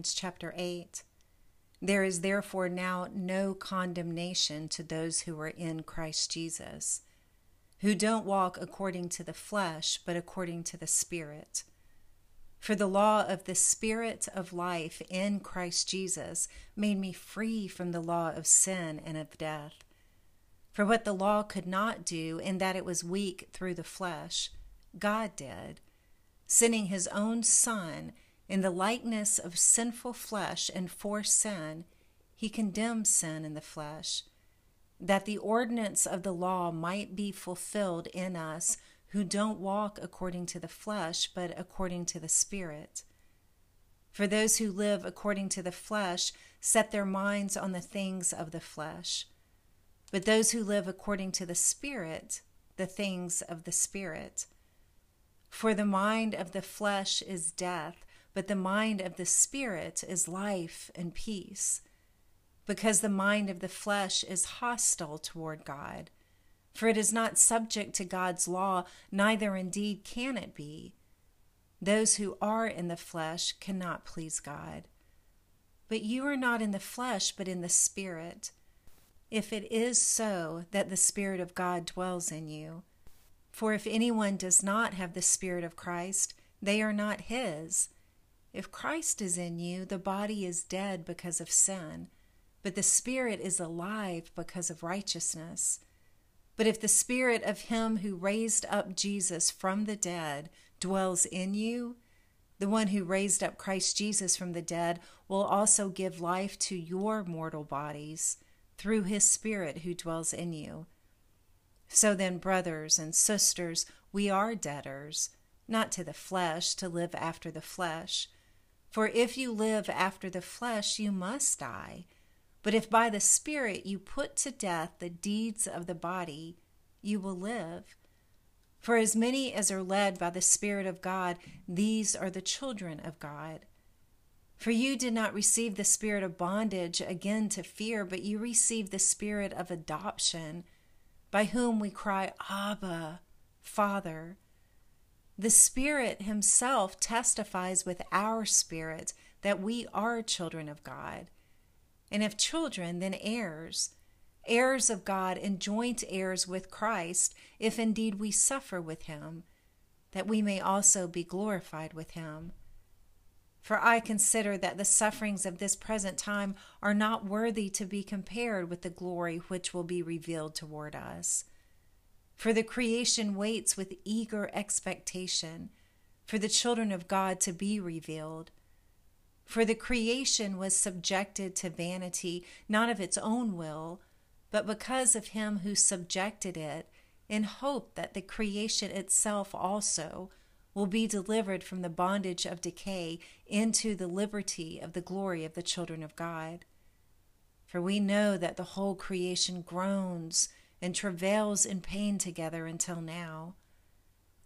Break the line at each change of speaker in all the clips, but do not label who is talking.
Romans chapter 8. There is therefore now no condemnation to those who are in Christ Jesus, who don't walk according to the flesh, but according to the Spirit. For the law of the Spirit of life in Christ Jesus made me free from the law of sin and of death. For what the law could not do, in that it was weak through the flesh, God did, sending his own Son in the likeness of sinful flesh and for sin, he condemned sin in the flesh, that the ordinance of the law might be fulfilled in us who don't walk according to the flesh, but according to the Spirit. For those who live according to the flesh set their minds on the things of the flesh, but those who live according to the Spirit, the things of the Spirit. For the mind of the flesh is death but the mind of the Spirit is life and peace. Because the mind of the flesh is hostile toward God. For it is not subject to God's law, neither indeed can it be. Those who are in the flesh cannot please God. But you are not in the flesh, but in the Spirit. If it is so that the Spirit of God dwells in you. For if anyone does not have the Spirit of Christ, they are not his. If Christ is in you, the body is dead because of sin, but the spirit is alive because of righteousness. But if the spirit of him who raised up Jesus from the dead dwells in you, the one who raised up Christ Jesus from the dead will also give life to your mortal bodies through his spirit who dwells in you. So then, brothers and sisters, we are debtors, not to the flesh to live after the flesh. For if you live after the flesh, you must die. But if by the Spirit you put to death the deeds of the body, you will live. For as many as are led by the Spirit of God, these are the children of God. For you did not receive the spirit of bondage again to fear, but you received the spirit of adoption, by whom we cry, Abba, Father. The Spirit Himself testifies with our spirit that we are children of God. And if children, then heirs, heirs of God and joint heirs with Christ, if indeed we suffer with Him, that we may also be glorified with Him. For I consider that the sufferings of this present time are not worthy to be compared with the glory which will be revealed toward us. For the creation waits with eager expectation for the children of God to be revealed. For the creation was subjected to vanity, not of its own will, but because of him who subjected it, in hope that the creation itself also will be delivered from the bondage of decay into the liberty of the glory of the children of God. For we know that the whole creation groans and travails in pain together until now.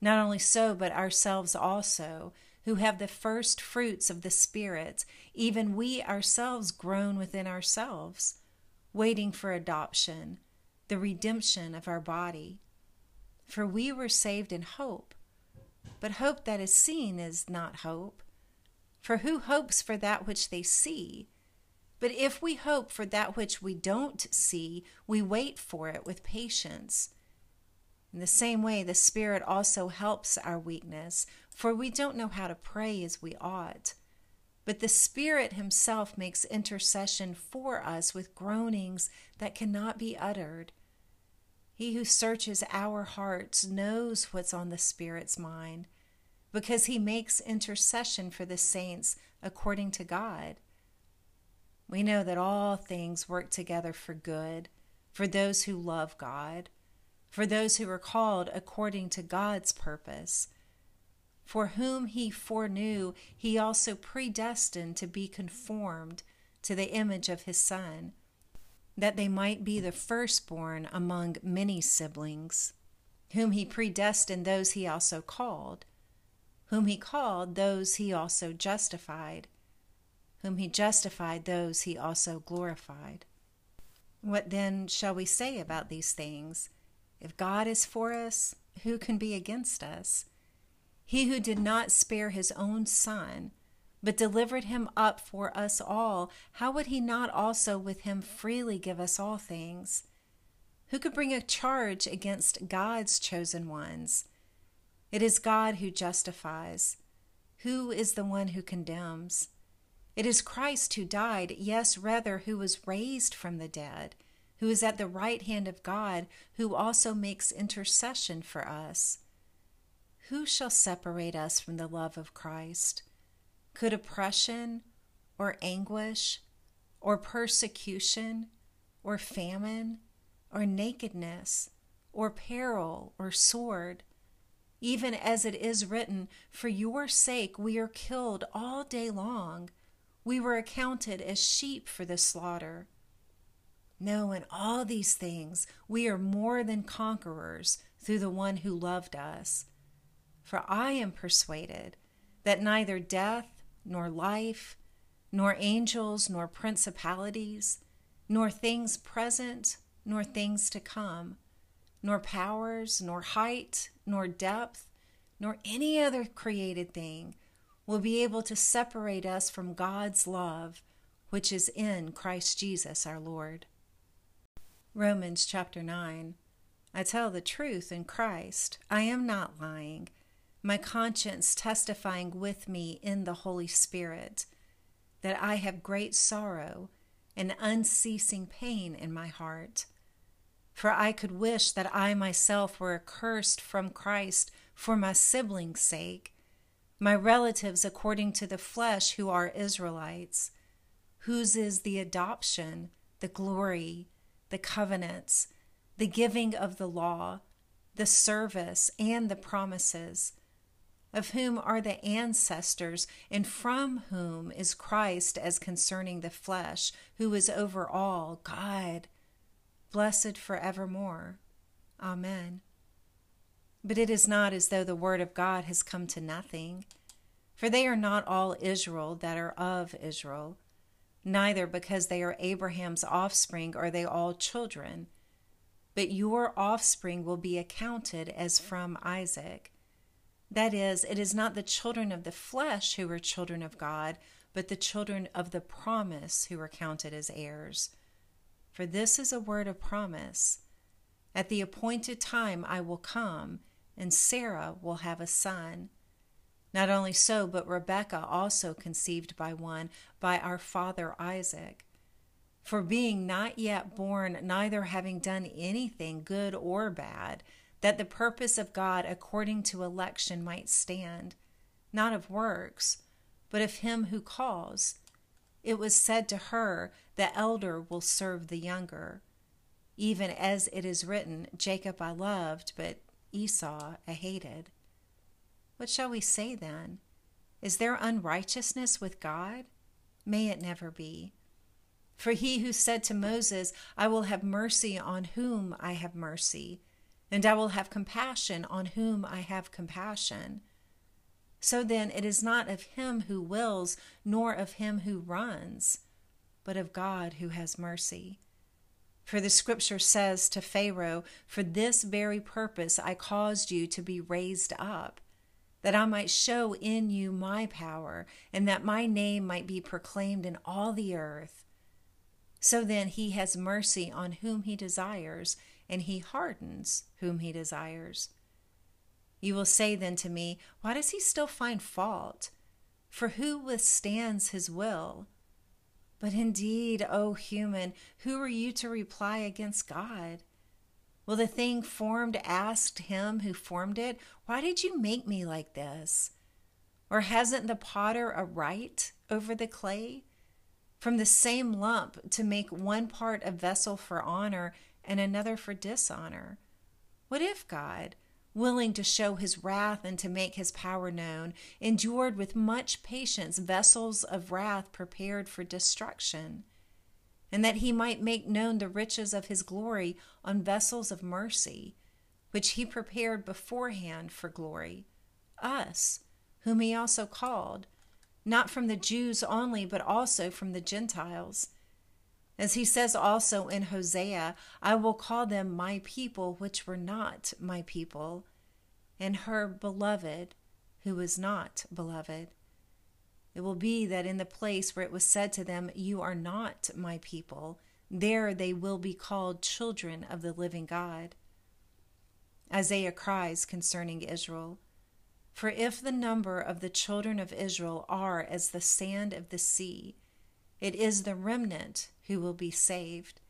Not only so, but ourselves also, who have the first fruits of the Spirit, even we ourselves groan within ourselves, waiting for adoption, the redemption of our body. For we were saved in hope, but hope that is seen is not hope. For who hopes for that which they see? But if we hope for that which we don't see, we wait for it with patience. In the same way, the Spirit also helps our weakness, for we don't know how to pray as we ought. But the Spirit Himself makes intercession for us with groanings that cannot be uttered. He who searches our hearts knows what's on the Spirit's mind, because He makes intercession for the saints according to God. We know that all things work together for good for those who love God, for those who are called according to God's purpose. For whom he foreknew, he also predestined to be conformed to the image of his Son, that they might be the firstborn among many siblings. Whom he predestined, those he also called. Whom he called, those he also justified whom he justified, those he also glorified. What then shall we say about these things? If God is for us, who can be against us? He who did not spare his own son, but delivered him up for us all, how would he not also with him freely give us all things? Who could bring a charge against God's chosen ones? It is God who justifies. Who is the one who condemns? It is Christ who died, yes, rather, who was raised from the dead, who is at the right hand of God, who also makes intercession for us. Who shall separate us from the love of Christ? Could oppression or anguish or persecution or famine or nakedness or peril or sword? Even as it is written, For your sake we are killed all day long. We were accounted as sheep for the slaughter. No, in all these things we are more than conquerors through the one who loved us. For I am persuaded that neither death, nor life, nor angels, nor principalities, nor things present, nor things to come, nor powers, nor height, nor depth, nor any other created thing will be able to separate us from God's love, which is in Christ Jesus our Lord. Romans chapter 9. I tell the truth in Christ. I am not lying my conscience testifying with me in the Holy Spirit that I have great sorrow and unceasing pain in my heart. For I could wish that I myself were accursed from Christ for my siblings' sake, my relatives according to the flesh who are Israelites, whose is the adoption, the glory, the covenants, the giving of the law, the service, and the promises of whom are the ancestors, and from whom is Christ as concerning the flesh, who is over all, God, blessed for evermore. Amen. But it is not as though the word of God has come to nothing. For they are not all Israel that are of Israel, neither because they are Abraham's offspring are they all children. But your offspring will be accounted as from Isaac. That is, it is not the children of the flesh who are children of God, but the children of the promise who are counted as heirs. For this is a word of promise. At the appointed time I will come, and Sarah will have a son. Not only so, but Rebekah also conceived by one, by our father Isaac. For being not yet born, neither having done anything good or bad, that the purpose of God according to election might stand, not of works, but of him who calls. It was said to her, The elder will serve the younger. Even as it is written, Jacob I loved, but Esau I hated. What shall we say then? Is there unrighteousness with God? May it never be. For he who said to Moses, I will have mercy on whom I have mercy, and I will have compassion on whom I have compassion. So then, it is not of him who wills, nor of him who runs, but of God who has mercy. For the scripture says to Pharaoh, For this very purpose I caused you to be raised up, that I might show in you my power, and that my name might be proclaimed in all the earth. So then, he has mercy on whom he desires and he hardens whom he desires. You will say then to me, Why does he still find fault? For who withstands his will? But indeed, O human, who are you to reply against God? Will the thing formed ask him who formed it, Why did you make me like this? Or hasn't the potter a right over the clay? From the same lump to make one part a vessel for honor and another for dishonor? What if God, willing to show his wrath and to make his power known, endured with much patience vessels of wrath prepared for destruction, and that he might make known the riches of his glory on vessels of mercy, which he prepared beforehand for glory, us, whom he also called, not from the Jews only, but also from the Gentiles? As he says also in Hosea, I will call them my people, which were not my people, and her beloved, who was not beloved. It will be that in the place where it was said to them, You are not my people, there they will be called children of the living God. Isaiah cries concerning Israel For if the number of the children of Israel are as the sand of the sea, it is the remnant who will be saved.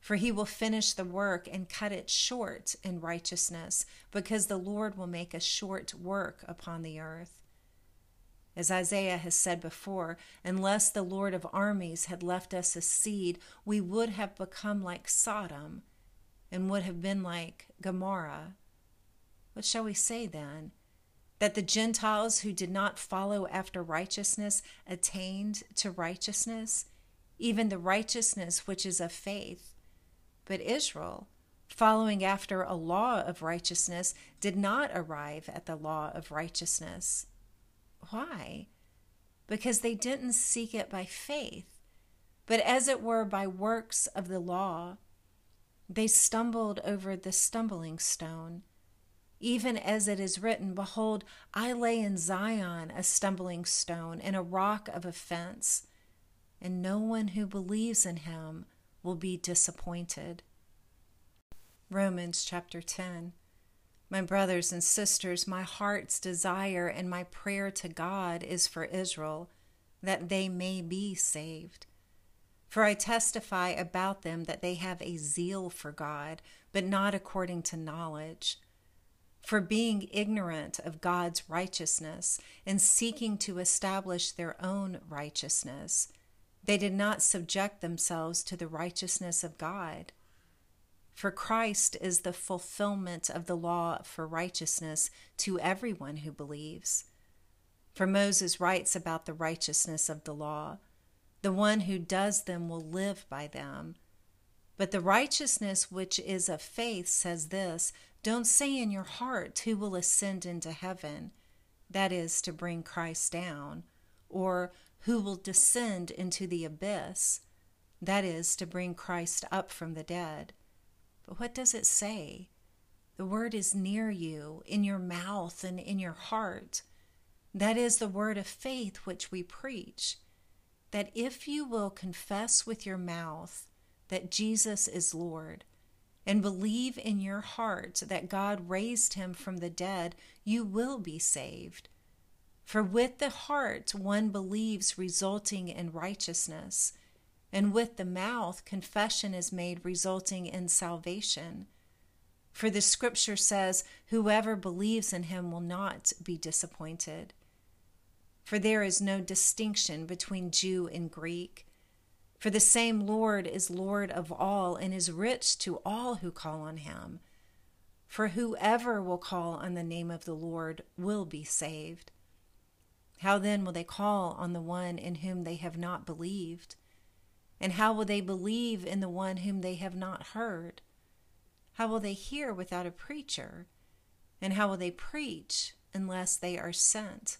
For he will finish the work and cut it short in righteousness, because the Lord will make a short work upon the earth. As Isaiah has said before, unless the Lord of armies had left us a seed, we would have become like Sodom and would have been like Gomorrah. What shall we say then? That the Gentiles who did not follow after righteousness attained to righteousness, even the righteousness which is of faith. But Israel, following after a law of righteousness, did not arrive at the law of righteousness. Why? Because they didn't seek it by faith, but as it were by works of the law. They stumbled over the stumbling stone. Even as it is written, Behold, I lay in Zion a stumbling stone and a rock of offense, and no one who believes in him will be disappointed. Romans chapter 10. My brothers and sisters, my heart's desire and my prayer to God is for Israel, that they may be saved. For I testify about them that they have a zeal for God, but not according to knowledge. For being ignorant of God's righteousness and seeking to establish their own righteousness, they did not subject themselves to the righteousness of God. For Christ is the fulfillment of the law for righteousness to everyone who believes. For Moses writes about the righteousness of the law the one who does them will live by them. But the righteousness which is of faith says this Don't say in your heart, Who will ascend into heaven? That is, to bring Christ down. Or, Who will descend into the abyss? That is, to bring Christ up from the dead. But what does it say? The word is near you, in your mouth and in your heart. That is the word of faith which we preach. That if you will confess with your mouth that Jesus is Lord, and believe in your heart that God raised him from the dead, you will be saved. For with the heart one believes, resulting in righteousness and with the mouth confession is made, resulting in salvation. For the scripture says, Whoever believes in him will not be disappointed. For there is no distinction between Jew and Greek. For the same Lord is Lord of all and is rich to all who call on him. For whoever will call on the name of the Lord will be saved. How then will they call on the one in whom they have not believed? And how will they believe in the one whom they have not heard? How will they hear without a preacher? And how will they preach unless they are sent?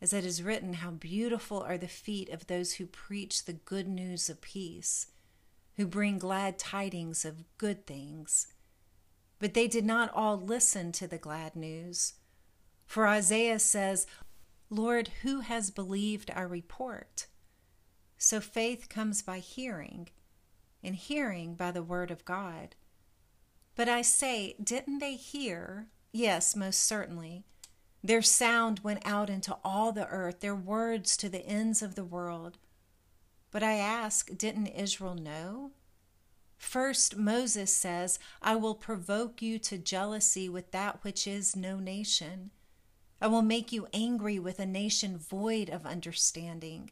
As it is written, How beautiful are the feet of those who preach the good news of peace, who bring glad tidings of good things. But they did not all listen to the glad news. For Isaiah says, Lord, who has believed our report? So faith comes by hearing, and hearing by the word of God. But I say, didn't they hear? Yes, most certainly. Their sound went out into all the earth, their words to the ends of the world. But I ask, didn't Israel know? First, Moses says, I will provoke you to jealousy with that which is no nation. I will make you angry with a nation void of understanding.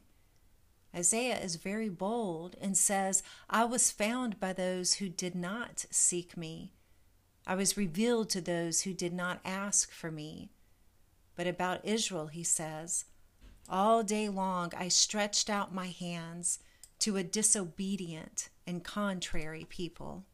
Isaiah is very bold and says, I was found by those who did not seek me. I was revealed to those who did not ask for me. But about Israel, he says, All day long I stretched out my hands to a disobedient and contrary people.